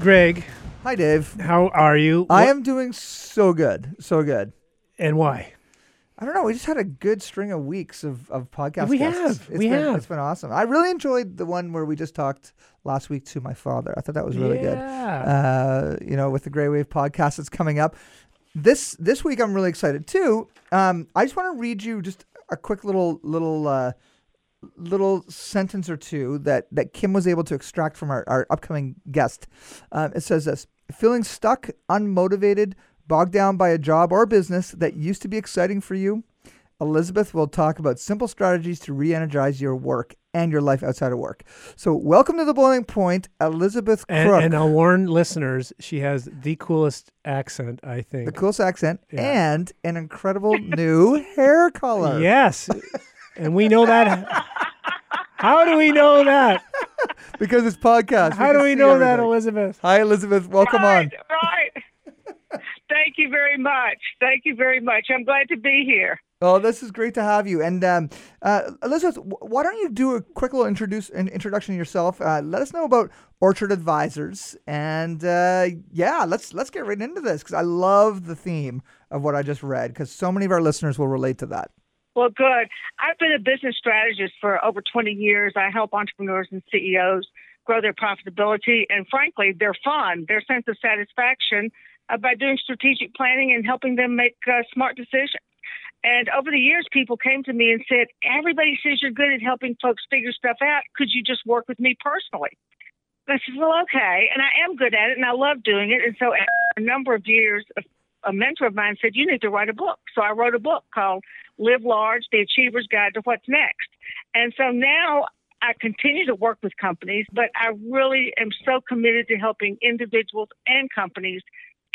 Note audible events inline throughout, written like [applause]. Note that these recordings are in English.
Greg, Hi, Dave. how are you? I am doing so good, so good. And why? I don't know. We just had a good string of weeks of, of podcast. We guests. have, It's we been, have. It's been awesome. I really enjoyed the one where we just talked last week to my father. I thought that was really good. Yeah. Uh, you know, with the Grey Wave podcast that's coming up. This this week, I'm really excited too. Um, I just want to read you just a quick little little uh, little sentence or two that that Kim was able to extract from our, our upcoming guest. Um, it says this: feeling stuck, unmotivated, bogged down by a job or business that used to be exciting for you. Elizabeth will talk about simple strategies to re-energize your work and your life outside of work. So, welcome to the boiling point, Elizabeth and, and I'll warn listeners, she has the coolest accent, I think. the coolest accent Yeah. and an incredible [laughs] new hair color. Yes. And we know that. How do we know that? because it's podcast. How do we see know that. Elizabeth? Hi, Elizabeth. Welcome right, on. Right. Thank you very much. Thank you very much. I'm glad to be here. Oh, this is great to have you. And um, uh, Elizabeth, wh- why don't you do a quick little introduce an introduction of yourself? Uh, let us know about Orchard Advisors, and uh, yeah, let's let's get right into this because I love the theme of what I just read because so many of our listeners will relate to that. Well, good. I've been a business strategist for over 20 years. I help entrepreneurs and CEOs grow their profitability and, frankly, their fun, their sense of satisfaction uh, by doing strategic planning and helping them make uh, smart decisions. And over the years, people came to me and said, Everybody says you're good at helping folks figure stuff out. Could you just work with me personally? I said, Well, okay. And I am good at it and I love doing it. And so, after a number of years, a, a mentor of mine said, You need to write a book. So I wrote a book called Live Large The Achiever's Guide to What's Next. And so now I continue to work with companies, but I really am so committed to helping individuals and companies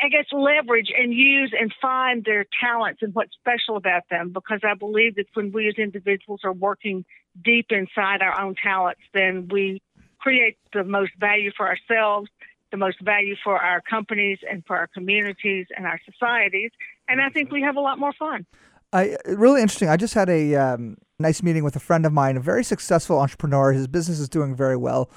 I guess leverage and use and find their talents and what's special about them because I believe that when we as individuals are working deep inside our own talents, then we create the most value for ourselves, the most value for our companies and for our communities and our societies. And I think we have a lot more fun. I really interesting. I just had a um, nice meeting with a friend of mine, a very successful entrepreneur. His business is doing very well,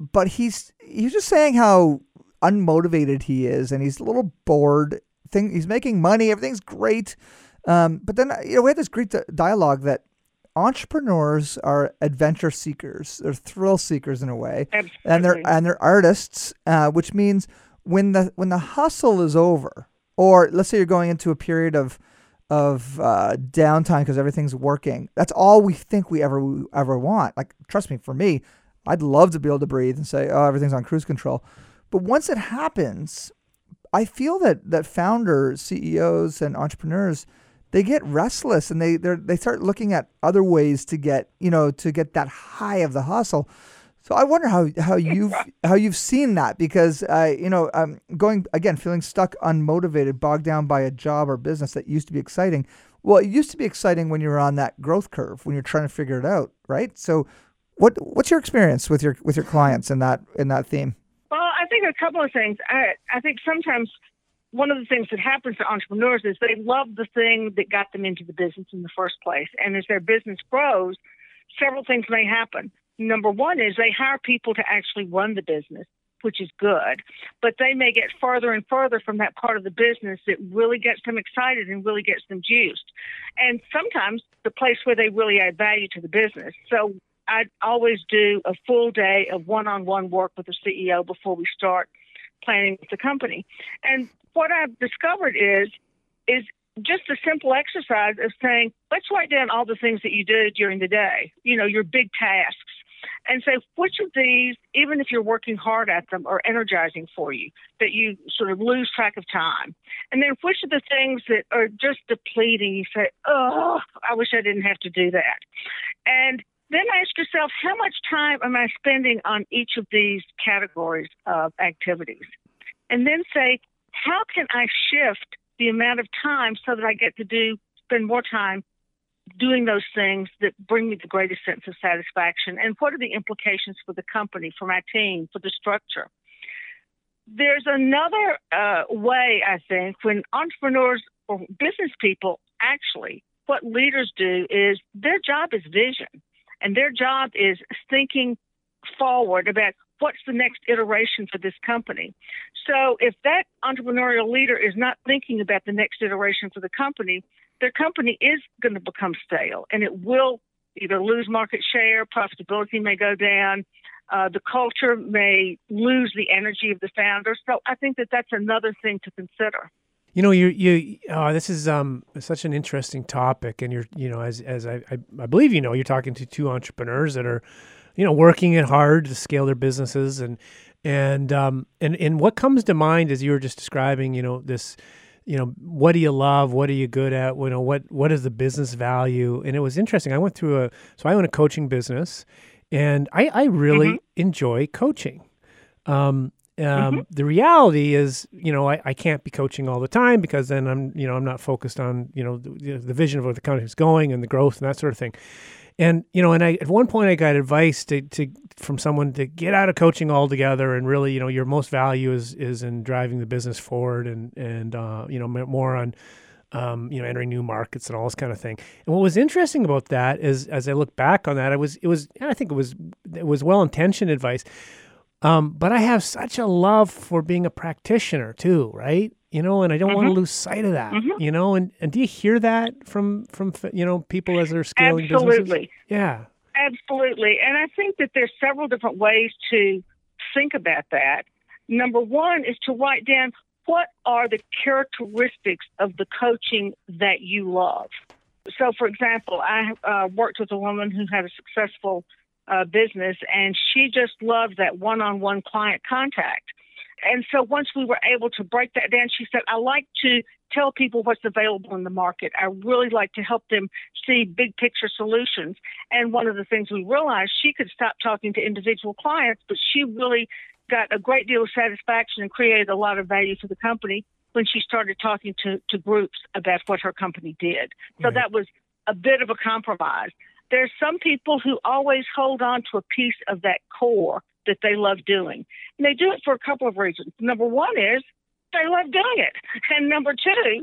but he's he's just saying how unmotivated he is, and he's a little bored. Thing he's making money, everything's great, um, but then you know we had this great di- dialogue that entrepreneurs are adventure seekers, they're thrill seekers in a way, and they're and they're artists, uh, which means when the when the hustle is over, or let's say you're going into a period of of uh, downtime because everything's working. That's all we think we ever we ever want. Like trust me, for me, I'd love to be able to breathe and say, "Oh, everything's on cruise control." But once it happens, I feel that that founders, CEOs, and entrepreneurs they get restless and they they they start looking at other ways to get you know to get that high of the hustle. So I wonder how how you've how you've seen that because uh, you know um, going again feeling stuck, unmotivated, bogged down by a job or business that used to be exciting. Well, it used to be exciting when you were on that growth curve when you're trying to figure it out, right? So, what what's your experience with your with your clients in that in that theme? Well, I think a couple of things. I, I think sometimes one of the things that happens to entrepreneurs is they love the thing that got them into the business in the first place. And as their business grows, several things may happen. Number one is they hire people to actually run the business, which is good, but they may get further and further from that part of the business that really gets them excited and really gets them juiced. And sometimes the place where they really add value to the business. So I always do a full day of one-on-one work with the CEO before we start planning with the company. And what I've discovered is is just a simple exercise of saying, let's write down all the things that you did during the day, you know, your big tasks, and say which of these, even if you're working hard at them, are energizing for you, that you sort of lose track of time. And then which of the things that are just depleting, you say, oh, I wish I didn't have to do that. And then ask yourself how much time am I spending on each of these categories of activities? And then say, how can I shift the amount of time so that I get to do spend more time doing those things that bring me the greatest sense of satisfaction and what are the implications for the company, for my team, for the structure. There's another uh, way, I think, when entrepreneurs or business people actually, what leaders do is their job is vision and their job is thinking forward about what's the next iteration for this company. So if that entrepreneurial leader is not thinking about the next iteration for the company, their company is going to become stale and it will either lose market share, profitability may go down, uh, the culture may lose the energy of the founder. So I think that that's another thing to consider. You know, you you uh, this is um such an interesting topic, and you're you know as as I, I, I believe you know you're talking to two entrepreneurs that are, you know, working it hard to scale their businesses, and and um and and what comes to mind as you were just describing, you know, this, you know, what do you love, what are you good at, you know, what what is the business value, and it was interesting. I went through a so I own a coaching business, and I I really mm-hmm. enjoy coaching. Um, um, mm-hmm. The reality is, you know, I, I can't be coaching all the time because then I'm, you know, I'm not focused on, you know, the, the vision of where the company is going and the growth and that sort of thing. And you know, and I at one point I got advice to, to from someone to get out of coaching altogether and really, you know, your most value is is in driving the business forward and and uh, you know more on um, you know, entering new markets and all this kind of thing. And what was interesting about that is, as I look back on that, I was, it was, I think it was, it was well intentioned advice, um, but I have such a love for being a practitioner too, right? You know, and I don't mm-hmm. want to lose sight of that. Mm-hmm. You know, and, and do you hear that from from you know people as they're scaling Absolutely. businesses? Yeah, absolutely. And I think that there's several different ways to think about that. Number one is to write down what are the characteristics of the coaching that you love. So, for example, I uh, worked with a woman who had a successful uh, business, and she just loved that one on one client contact. And so once we were able to break that down, she said, I like to tell people what's available in the market. I really like to help them see big picture solutions. And one of the things we realized, she could stop talking to individual clients, but she really got a great deal of satisfaction and created a lot of value for the company when she started talking to, to groups about what her company did. So right. that was a bit of a compromise there's some people who always hold on to a piece of that core that they love doing. And they do it for a couple of reasons. Number one is they love doing it. [laughs] And number two,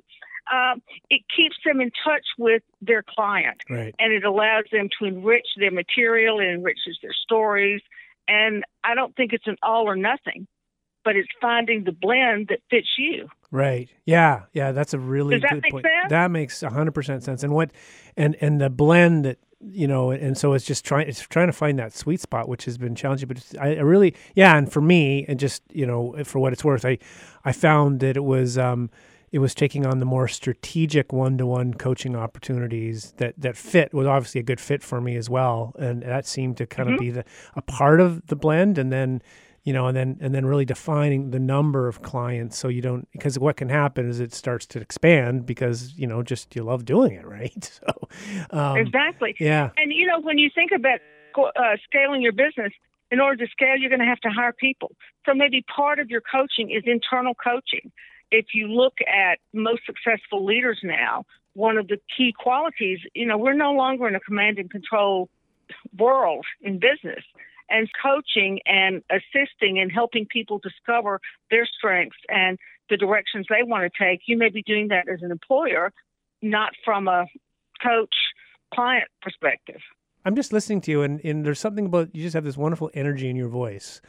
uh, it keeps them in touch with their client. Right. And it allows them to enrich their material, it enriches their stories. And I don't think it's an all or nothing, but it's finding the blend that fits you. Right. Yeah. Yeah. That's a really Does good that point. Sense? That makes hundred percent sense. And what, and and the blend that you know, and so it's just trying it's trying to find that sweet spot, which has been challenging. But I, I, really, yeah, and for me, and just you know, for what it's worth, I I found that it was um, it was taking on the more strategic one to one coaching opportunities that that fit was obviously a good fit for me as well, and that seemed to kind mm-hmm. of be the a part of the blend, and then you know, and then and then really defining the number of clients so you don't because what can happen is it starts to expand because you know just you love doing it, [laughs] right? So um, exactly, yeah. And you know when you think about uh, scaling your business, in order to scale, you're going to have to hire people. So maybe part of your coaching is internal coaching. If you look at most successful leaders now, one of the key qualities, you know, we're no longer in a command and control world in business and coaching and assisting and helping people discover their strengths and the directions they want to take. You may be doing that as an employer, not from a coach client perspective. I'm just listening to you, and, and there's something about you just have this wonderful energy in your voice.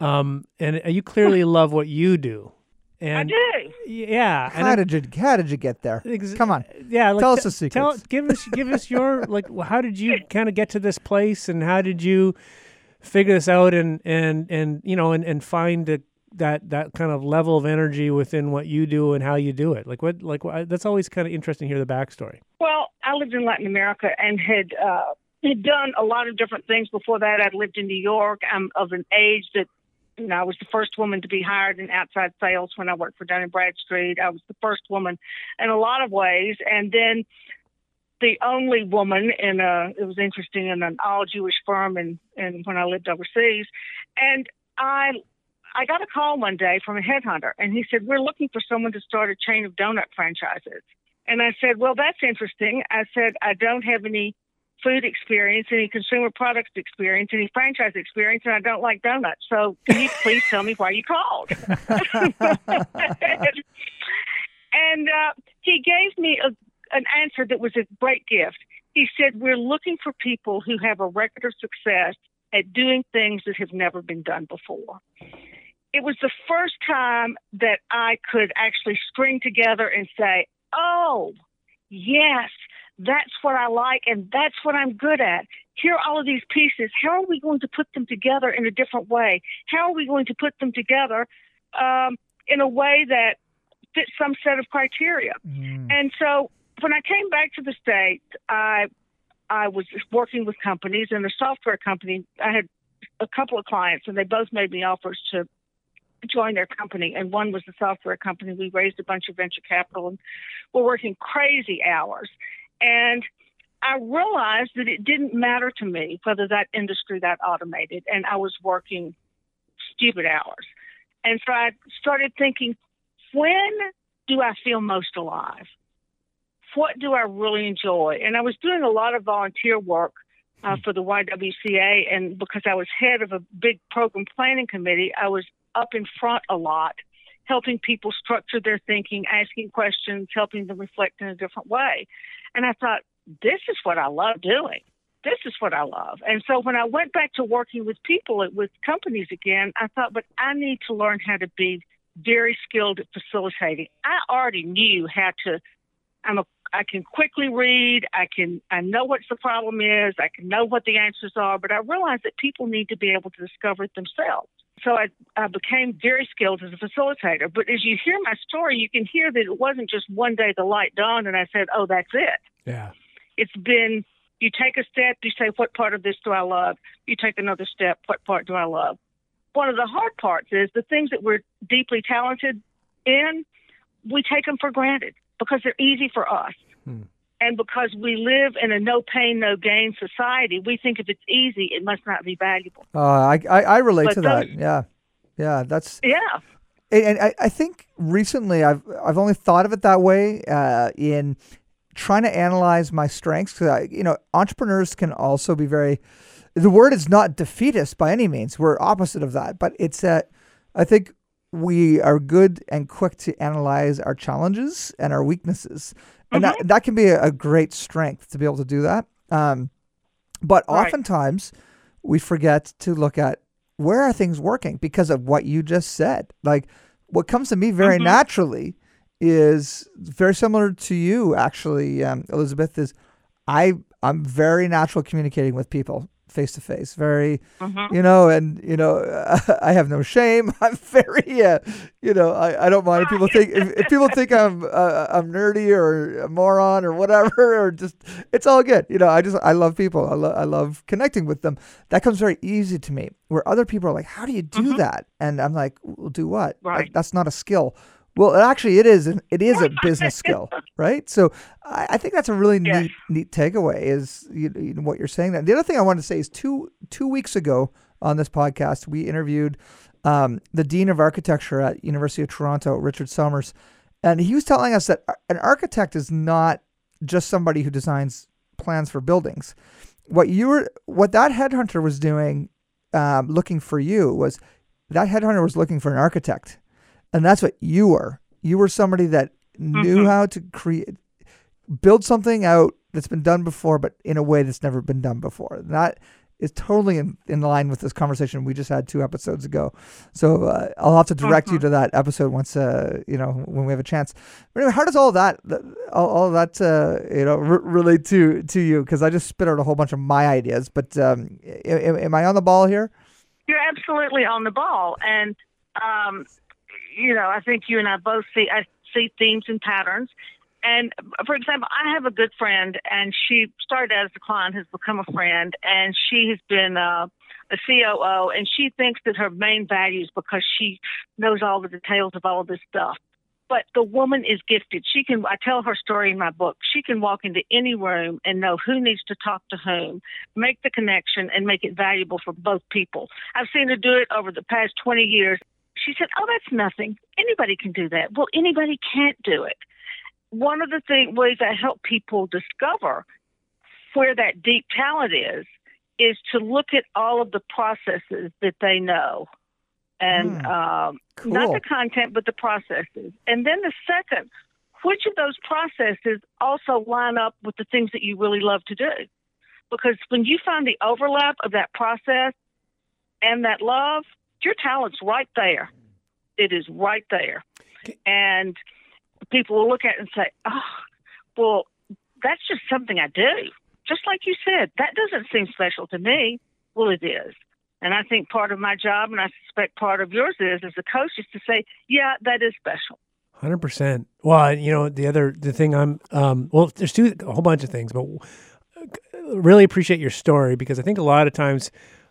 Um, and you clearly [laughs] love what you do. And I do. Yeah. How did you How did you get there? Ex- Come on. Yeah. Like, tell us the secret. Tell, give us give us your like. How did you kind of get to this place, and how did you figure this out and and and you know and and find a, that that kind of level of energy within what you do and how you do it. Like what like what, that's always kind of interesting to hear the backstory. Well i lived in latin america and had uh had done a lot of different things before that. I'd lived in new york. I'm of an age that you know, I was the first woman to be hired in outside sales when I worked for Dun and Bradstreet. I was the first woman in a lot of ways, and then the only woman in a. It was interesting in an all Jewish firm, and and when I lived overseas, and I. I got a call one day from a headhunter, and he said, "We're looking for someone to start a chain of donut franchises." And I said, "Well, that's interesting." I said, "I don't have any food experience, any consumer products experience, any franchise experience, and I don't like donuts. So can you please tell me why you called? [laughs] [laughs] and uh, he gave me a, an answer that was a great gift. He said, We're looking for people who have a record of success at doing things that have never been done before. It was the first time that I could actually string together and say, Oh, yes, that's what I like and that's what I'm good at. Here are all of these pieces. How are we going to put them together in a different way? How are we going to put them together um, in a way that fits some set of criteria? Mm. And so when I came back to the state, I I was working with companies and a software company. I had a couple of clients, and they both made me offers to join their company. And one was a software company. We raised a bunch of venture capital, and we're working crazy hours. And I realized that it didn't matter to me whether that industry got automated, and I was working stupid hours. And so I started thinking, when do I feel most alive? What do I really enjoy? And I was doing a lot of volunteer work uh, for the YWCA, and because I was head of a big program planning committee, I was up in front a lot, helping people structure their thinking, asking questions, helping them reflect in a different way. And I thought, this is what I love doing. This is what I love. And so when I went back to working with people, with companies again, I thought, but I need to learn how to be very skilled at facilitating. I already knew how to, I'm a, I can quickly read. I can, I know what the problem is. I can know what the answers are, but I realized that people need to be able to discover it themselves so I, I became very skilled as a facilitator. But as you hear my story, you can hear that it wasn't just one day the light dawned and I said, oh, that's it. Yeah. It's been, you take a step, you say, what part of this do I love? You take another step, what part do I love? One of the hard parts is the things that we're deeply talented in, we take them for granted because they're easy for us. Hmm. And because we live in a no pain, no gain society, we think if it's easy, it must not be valuable. Uh, I, I, I relate but to those, that. Yeah. Yeah. That's. Yeah. And I, I think recently I've, I've only thought of it that way uh, in trying to analyze my strengths. Because, you know, entrepreneurs can also be very, the word is not defeatist by any means. We're opposite of that. But it's that I think we are good and quick to analyze our challenges and our weaknesses and mm-hmm. that that can be a, a, great strength to be able to do that. Um, but right. oftentimes we forget to look at where are things working because of what you just said. Like what comes to me very mm-hmm. naturally is very similar to you, actually, um, Elizabeth. Is I I'm very natural communicating with people face to face. Very, mm-hmm. you know, and you know, [laughs] I have no shame. [laughs] I'm very, uh, you know, I, I don't mind if people think if, if people think I'm [laughs] uh, I'm nerdy or a moron or whatever, or just it's all good. You know, I just I love people. I love I love connecting with them. That comes very easy to me. Where other people are like, "How do you do mm-hmm. that?" And I'm like, "Well, do what? Right. Like, that's not a skill." Well, actually, it is an, it is a [laughs] business skill, right? So, I, I think that's a really neat, neat takeaway. Is you, you know, what you're saying. That the other thing I wanted to say is two two weeks ago on this podcast, we interviewed um, the dean of architecture at University of Toronto, Richard Sommer, and he was telling us that an architect is not just somebody who designs plans for buildings. What you were, what that headhunter was doing, um, looking for you was that headhunter was looking for an architect and that's what you were. You were somebody that knew mm-hmm. how to create, build something out that's been done before, but in a way that's never been done before. That is totally in, in line with this conversation we just had two episodes ago. So uh, I'll have to direct you mm-hmm. to that episode once, uh, you know, when we have a chance. But anyway, how does all that, all, all that, uh, you know, r- relate to to you? Because I just spit out a whole bunch of my ideas. But um, am, am I on the ball here? You're absolutely on the ball, and um, you know, I think you and I both see I see themes and patterns. And for example, I have a good friend, and she started as a client, has become a friend, and she has been uh, a COO, and she thinks that her main values because she knows all the details of all this stuff. but the woman is gifted. She can, I tell her story in my book. She can walk into any room and know who needs to talk to whom, make the connection, and make it valuable for both people. I've seen her do it over the past 20 years. She said, Oh, that's nothing. Anybody can do that. Well, anybody can't do it. One of the thing, ways I help people discover where that deep talent is, is to look at all of the processes that they know and Hmm. um, not the content, but the processes. And then the second, which of those processes also line up with the things that you really love to do? Because when you find the overlap of that process and that love, your talent's right there. It is right there. And people will look at it and say, oh, well, that's just something I do. Just like you said, that doesn't seem special to me. Well, it is. And I think part of my job, and I suspect part of yours is, as a coach, is to say, yeah, that is special. Hundred percent. Well, you know, the other the thing I'm um, well, there's two a whole bunch of things, but really appreciate your story because I think a lot of times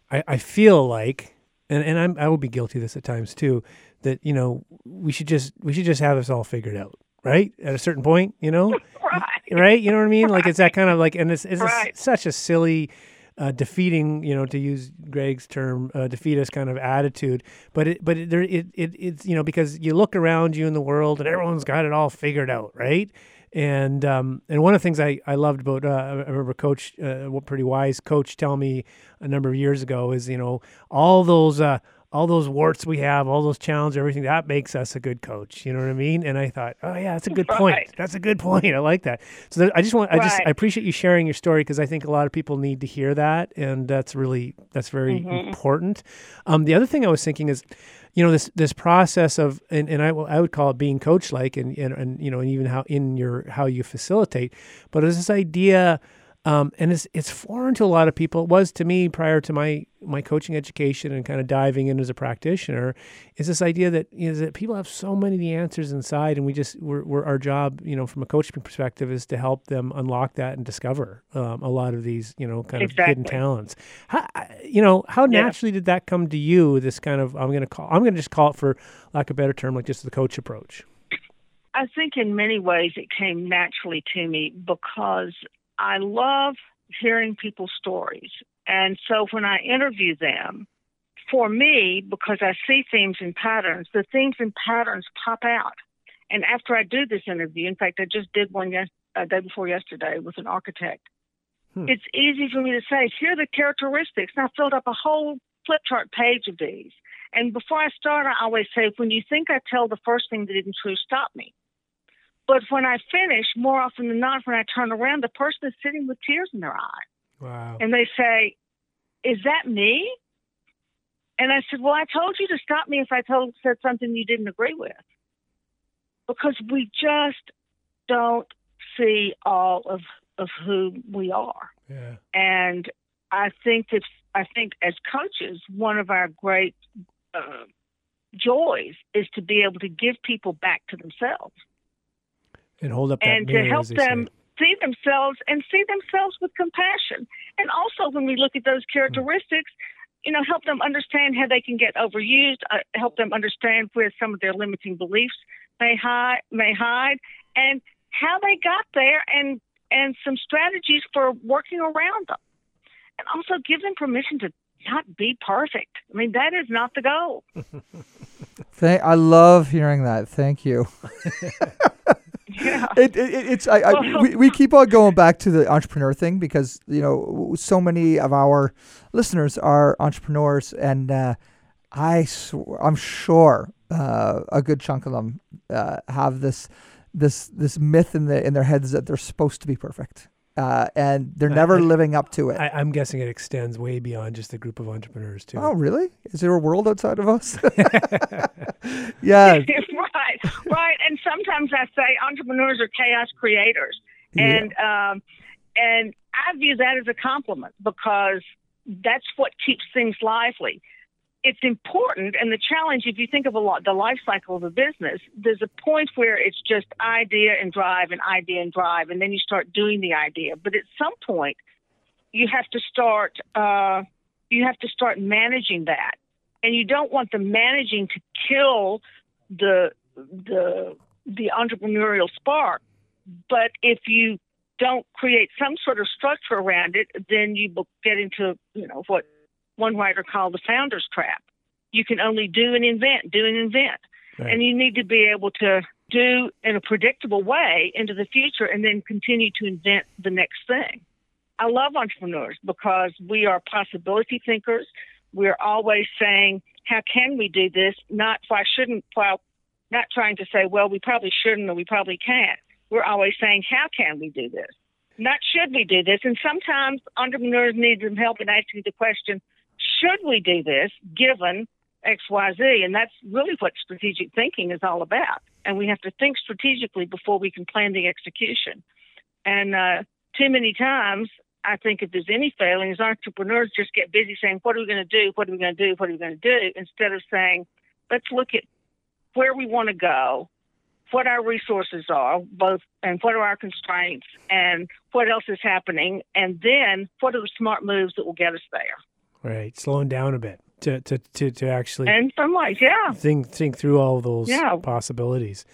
I, I feel like, and and I'm I will be guilty of this at times too, that you know we should just we should just have this all figured out, right? At a certain point, you know, [laughs] Right. right? You know what I mean? Like it's that kind of like, and it's, it's Right. such a silly, uh, defeating, you know, to use Greg's term, uh, defeatist kind of attitude. But it, but it, there, it, it, it's you know because you look around you in the world and everyone's got it all figured out, right? And um, and one of the things I, I loved about uh, I remember Coach, uh, pretty wise coach, tell me a number of years ago is you know all those uh, all those warts we have, all those challenges, everything that makes us a good coach. You know what I mean? And I thought, oh yeah, that's a good point. Right. That's a good point. [laughs] I like that. So there, I just want, I just, I appreciate you sharing your story because I think a lot of people need to hear that, and that's really, that's very important. Um, the other thing I was thinking is, you know, this this process of, and, and I, I would call it being coach like, and, and and you know, and even how in your how you facilitate, but it's this idea. Um, and it's it's foreign to a lot of people. It was to me prior to my my coaching education and kind of diving in as a practitioner. Is this idea that you know, that people have so many of the answers inside, and we just we're, we're our job, you know, from a coaching perspective, is to help them unlock that and discover um, a lot of these, you know, kind of hidden talents. How, you know, how Yeah. naturally did that come to you? This kind of I'm going to call I'm going to just call it for lack of a better term, like just the coach approach. I think in many ways it came naturally to me because I love hearing people's stories. And so when I interview them, for me, because I see themes and patterns, the themes and patterns pop out. And after I do this interview, in fact, I just did one yes, uh, day before yesterday with an architect. Hmm. It's easy for me to say, here are the characteristics. And I filled up a whole flip chart page of these. And before I start, I always say, when you think I tell the first thing that isn't true, stop me. But when I finish, more often than not, when I turn around, the person is sitting with tears in their eye. Wow. And they say, Is that me? And I said, Well, I told you to stop me if I told said something you didn't agree with. Because we just don't see all of, of who we are. Yeah. And I think that I think as coaches, one of our great uh, joys is to be able to give people back to themselves And hold up that and to help as they say. them see themselves and see themselves with compassion. And also, when we look at those characteristics, you know, help them understand how they can get overused, uh, help them understand where some of their limiting beliefs may hide, may hide, and how they got there, and and some strategies for working around them, and also give them permission to not be perfect. I mean, that is not the goal. [laughs] Thank, I love hearing that. Thank you. [laughs] [laughs] Yeah. it, it, it- it's I, I [laughs] we, we keep on going back to the entrepreneur thing because you know so many of our listeners are entrepreneurs and uh, I sw- I'm sure uh, a good chunk of them uh, have this this this myth in the in their heads that they're supposed to be perfect uh, and they're never I- living up to it. I, I'm guessing it extends way beyond just a group of entrepreneurs too. oh really? Is there a world outside of us? [laughs] [laughs] yeah. [laughs] right, right. And sometimes I say entrepreneurs are chaos creators, Yeah. and um, and I view that as a compliment because that's what keeps things lively. It's important, and the challenge, if you think of a lot, the life cycle of a business, there's a point where it's just idea and drive and idea and drive, and then you start doing the idea. But at some point, you have to start. Uh, you have to start managing that, and you don't want the managing to kill the the the entrepreneurial spark. But if you don't create some sort of structure around it, then you get into, you know, what one writer called the founder's trap. You can only do and invent, do and invent. Right. And you need to be able to do in a predictable way into the future and then continue to invent the next thing. I love entrepreneurs because we are possibility thinkers. We're always saying, how can we do this? Not why shouldn't, well, not trying to say, well, we probably shouldn't or we probably can't. We're always saying, how can we do this? Not should we do this? And sometimes entrepreneurs need some help in asking the question, should we do this given XYZ? And that's really what strategic thinking is all about. And we have to think strategically before we can plan the execution. And uh, too many times, I think if there's any failings, entrepreneurs just get busy saying, What are we going to do? What are we going to do? What are we going to do? Instead of saying, Let's look at where we want to go, what our resources are, both, and what are our constraints, and what else is happening, and then what are the smart moves that will get us there. Right, slowing down a bit to to to, to actually and some ways, yeah, think think through all those yeah. possibilities.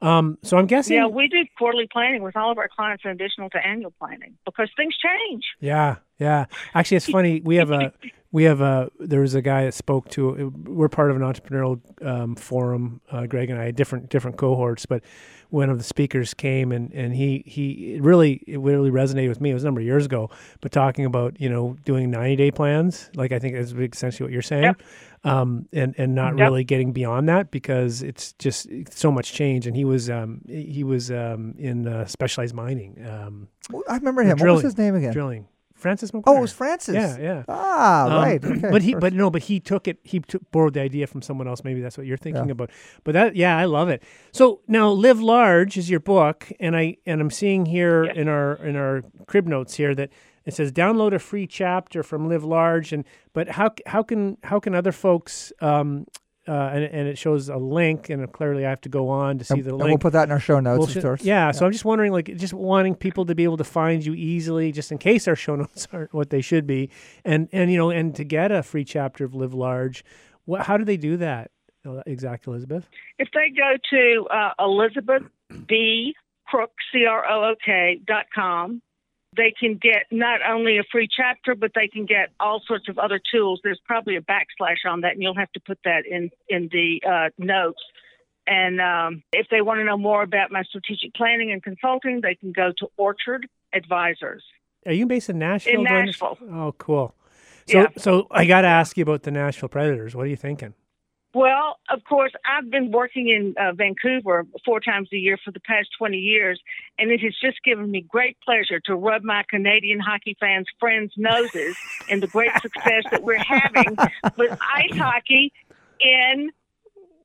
Um, so I'm guessing. Yeah, we do quarterly planning with all of our clients in addition to annual planning because things change. Yeah, yeah. Actually, it's funny. We have a [laughs] we have a there was a guy that spoke to. We're part of an entrepreneurial um, forum. Uh, Greg and I, different different cohorts, but one of the speakers came and, and he he it really it really resonated with me. It was a number of years ago, but talking about you know doing ninety day plans, like I think is essentially what you're saying. Yep um, and and not yep. really getting beyond that because it's just so much change. And he was um, he was um, in uh, specialized mining. Um, I remember him. Drilling, what was his name again? Drilling. Francis McQuarrie. Oh, it was Francis. Yeah, yeah. Ah, um, right. Okay, but he, but no, but he took it. He took, borrowed the idea from someone else. Maybe that's what you're thinking yeah. about. But that, yeah, I love it. So now, live large is your book, and I and I'm seeing here yeah. in our in our crib notes here that it says download a free chapter from Live Large, and but how how can how can other folks um, uh, and, and it shows a link, and clearly I have to go on to see and, the link. we'll put that in our show notes, we'll sh- yeah, yeah, so I'm just wondering, like, just wanting people to be able to find you easily, just in case our show [laughs] notes aren't what they should be, and and you know, and to get a free chapter of Live Large, what, how do they do that? Exactly, Elizabeth. If they go to uh, Elizabeth B. Crook C R O O K dot com they can get not only a free chapter, but they can get all sorts of other tools. There's probably a backslash on that, and you'll have to put that in in the uh, notes. And um, if they want to know more about my strategic planning and consulting, they can go to Orchard Advisors. Are you based in Nashville? In Nashville. Oh, cool. So, yeah. so I got to ask you about the Nashville Predators. What are you thinking? Well, of course, I've been working in uh, Vancouver four times a year for the past 20 years, and it has just given me great pleasure to rub my Canadian hockey fans' friends' noses [laughs] in the great success that we're having with ice hockey in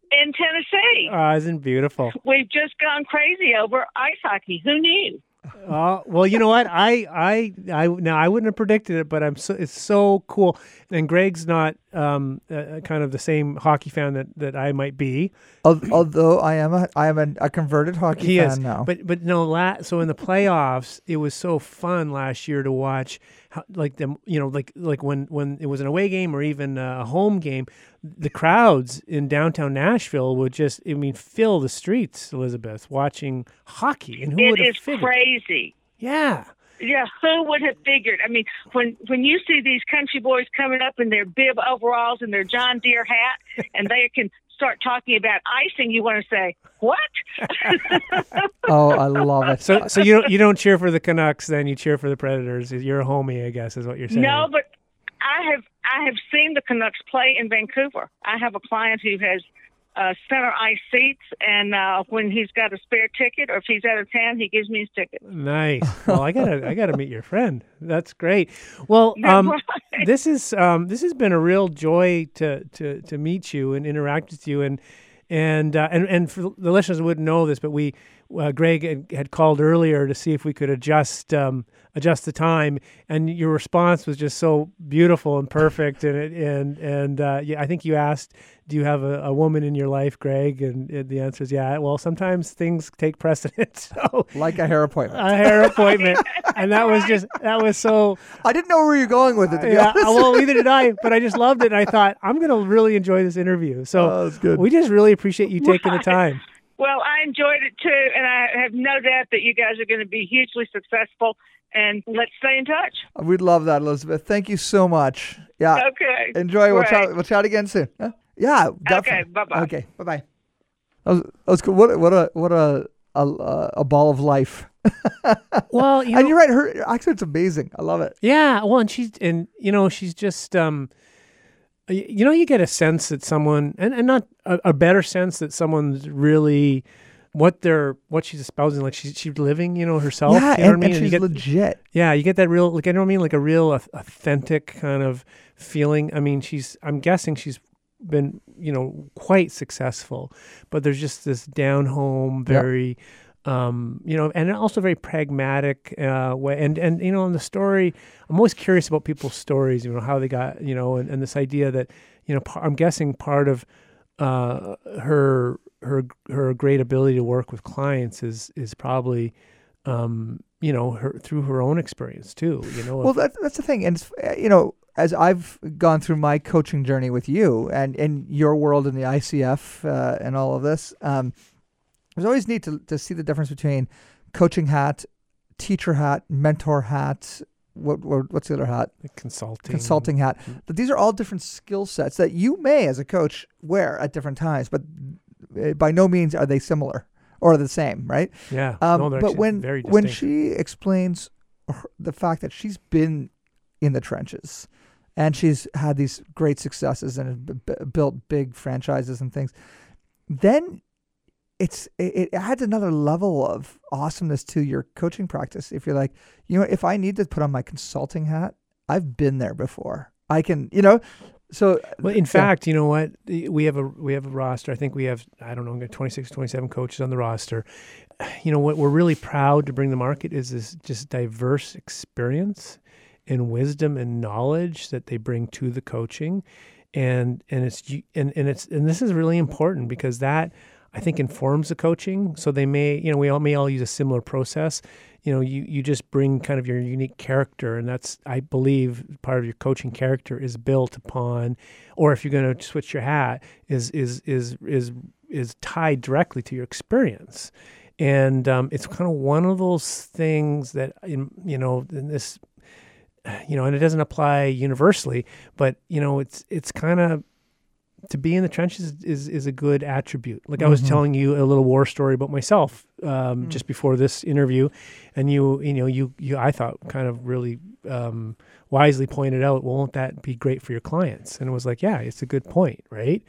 in Tennessee. Oh, isn't beautiful? We've just gone crazy over ice hockey. Who knew? Uh, well, you know what? I, I, I, now I wouldn't have predicted it, but I'm so, it's so cool. And Greg's not um, uh, kind of the same hockey fan that, that I might be. Although I am a, I am a, a converted hockey he fan is. now. But, but no, la- so in the playoffs, it was so fun last year to watch how, like them, you know, like, like when, when it was an away game or even a home game, the crowds in downtown Nashville would just, I mean, fill the streets, Elizabeth, watching hockey. And who would have figured? crazy. Yeah. Yeah, who would have figured? I mean, when when you see these country boys coming up in their bib overalls and their John Deere hat, and they can start talking about icing, you want to say, "What?" [laughs] oh, I love it. So, so you don't you don't cheer for the Canucks, then you cheer for the Predators. You're a homie, I guess, is what you're saying. No, but I have I have seen the Canucks play in Vancouver. I have a client who has uh, center ice seats, and uh, when he's got a spare ticket or if he's out of town, he gives me his ticket. Nice. Well, I gotta I gotta meet your friend. That's great. Well, [laughs] um, right. this is um, this has been a real joy to to to meet you and interact with you and. And, uh, and and for the listeners wouldn't know this, but we uh, Greg had, had, called earlier to see if we could adjust um, adjust the time, and your response was just so beautiful and perfect. And it, and and uh, yeah, I think you asked, "Do you have a, a woman in your life, Greg?" And, and, the answer is yeah. Well, sometimes things take precedence. [laughs] So like a hair appointment, a hair appointment, and that was just that was so. I didn't know where you're going with it. To yeah, well, neither did I. But I just loved it, and I thought I'm going to really enjoy this interview. So oh, we just really appreciate you taking the time. Well, I enjoyed it too, and I have no doubt that you guys are going to be hugely successful. And let's stay in touch. We'd love that, Elizabeth. Thank you so much. Yeah. Okay. Enjoy. We'll Great. chat. We'll chat again soon. Huh? Yeah. Okay. Bye bye. Okay. Bye bye. That was, that was cool. What what a what a a, a ball of life. [laughs] Well, you know, and you're right. Her accent's amazing. I love it. Yeah, well, and she's and you know she's just um, you know you get a sense that someone and and not a, a better sense that someone's really what they're what she's espousing like she's she's living you know herself. yeah, you know and, I mean? and she's get, legit. yeah, you get that real like I know what I mean like a real authentic kind of feeling. I mean, she's I'm guessing she's been you know quite successful, but there's just this down home very. Um, you know, and also very pragmatic uh, way. And and you know, in the story, I'm always curious about people's stories. You know, how they got, you know, and, and this idea that, you know, par- I'm guessing part of uh, her her her great ability to work with clients is is probably, um, you know, her through her own experience too. You know, Well, that, that's the thing, and it's, uh, you know, as I've gone through my coaching journey with you and in your world in the ICF uh, and all of this, um, it was always neat to to see the difference between coaching hat, teacher hat, mentor hat. What, what what's the other hat? consulting, Consulting hat. Mhm. That these are all different skill sets that you may, as a coach, wear at different times, but by no means are they similar or the same, right? Yeah, Um, no, but when very when she explains her, the fact that she's been in the trenches and she's had these great successes and b- b- built big franchises and things, then it's it, it adds another level of awesomeness to your coaching practice. If you're like, you know, if I need to put on my consulting hat, I've been there before. I can, you know. So uh, Well, in fact, you know what? We have a we have a roster. I think we have I don't know, 26, 27 coaches on the roster. [sighs] You know what we're really proud to bring to the market is this just diverse experience and wisdom and knowledge that they bring to the coaching, and and it's and and it's and this is really important because that I think informs the coaching. So they may you know we all may all use a similar process. You know, you, you just bring kind of your unique character, and that's I believe part of your coaching character is built upon or if you're going to switch your hat is is is is is tied directly to your experience and um, it's kind of one of those things that in, you know in this you know and it doesn't apply universally but you know it's it's kind of to be in the trenches is is a good attribute like i was Mhm. telling you a little war story about myself um, Mm. just before this interview and you you know you you i thought kind of really um, wisely pointed out, well, won't that be great for your clients? And it was like, yeah, it's a good point, right?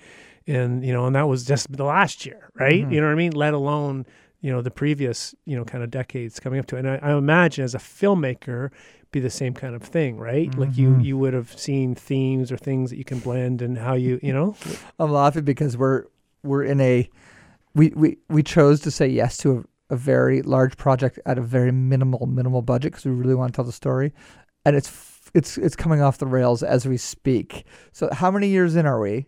And you know, and that was just the last year, right? Mhm. You know what I mean? Let alone you know the previous you know kind of decades coming up to it. And I, I imagine as a filmmaker, be the same kind of thing, right? Like you Mhm. you would have seen themes or things that you can blend and how you you know. [laughs] I'm laughing because we're we're in a we we we chose to say yes to a, a very large project at a very minimal minimal budget because we really want to tell the story, and it's f- it's it's coming off the rails as we speak. So how many years in are we?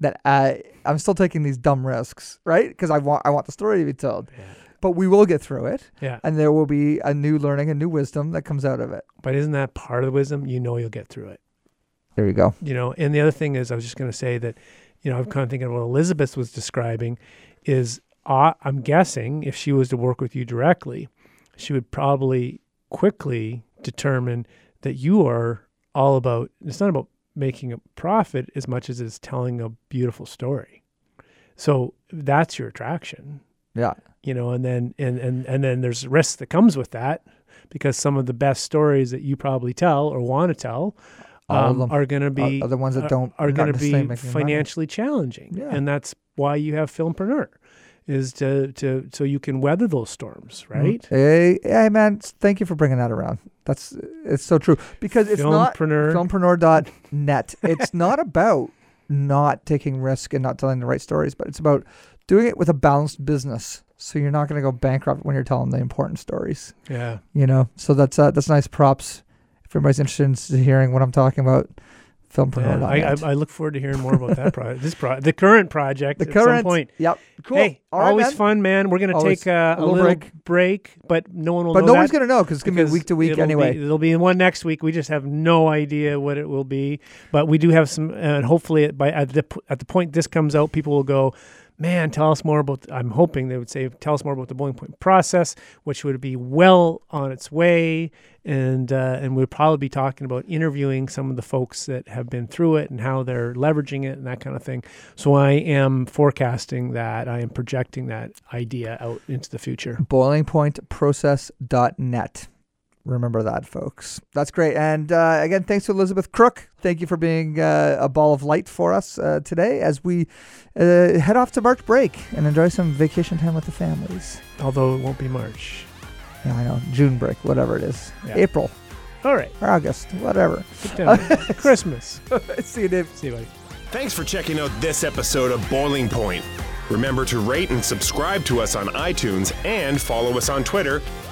That I I'm still taking these dumb risks, right? Because I want I want the story to be told, Yeah. But we will get through it, Yeah. and there will be a new learning, a new wisdom that comes out of it. But isn't that part of the wisdom? You know you'll get through it. There you go. you know and the other thing is i was just going to say that you know i'm kind of thinking of what elizabeth was describing is uh, i'm guessing if she was to work with you directly she would probably quickly determine that you are all about it's not about making a profit as much as it's telling a beautiful story so that's your attraction Yeah. You know and then and and, and then there's risk that comes with that because some of the best stories that you probably tell or want to tell um, are going to be are the ones that don't are not going to be making money. financially challenging Yeah. and that's why you have filmpreneur is to to so you can weather those storms Mm. right Hey, hey, man! Thank you for bringing that around. That's it's so true because it's not filmpreneur filmpreneur.net. it's [laughs] not about not taking risk and not telling the right stories, but it's about doing it with a balanced business. So you're not going to go bankrupt when you're telling the important stories. yeah You know. So that's uh, that's nice props. If everybody's interested in hearing what I'm talking about, Yeah, filmpreneur.net. I, I, I look forward to hearing more about that project. This pro- the current project. the at current. some point. Yep. Cool. Hey, right, always man. fun, man. We're gonna Always take uh, a little little break. break. but no one will. But know no one's going to know because it's going to be because week to week it'll anyway. Be, it'll be one next week. We just have no idea what it will be, but we do have some, and hopefully, it, by at the at the point this comes out, people will go, man, tell us more about. I'm hoping they would say, tell us more about the boiling point process, which would be well on its way, and uh, and we'd probably be talking about interviewing some of the folks that have been through it and how they're leveraging it and that kind of thing. So I am forecasting that. I am projecting that idea out into the future. boilingpointprocess.net. Remember that, folks. That's great. And uh, again, thanks to Elizabeth Crook. Thank you for being uh, a ball of light for us uh, today as we uh, head off to March break and enjoy some vacation time with the families. Although it won't be March. Yeah, I know. June break, whatever it is. Yeah. April All right. or August, whatever. [laughs] Christmas. [laughs] See you, Dave. See you, buddy. Thanks for checking out this episode of Boiling Point. Remember to rate and subscribe to us on iTunes and follow us on Twitter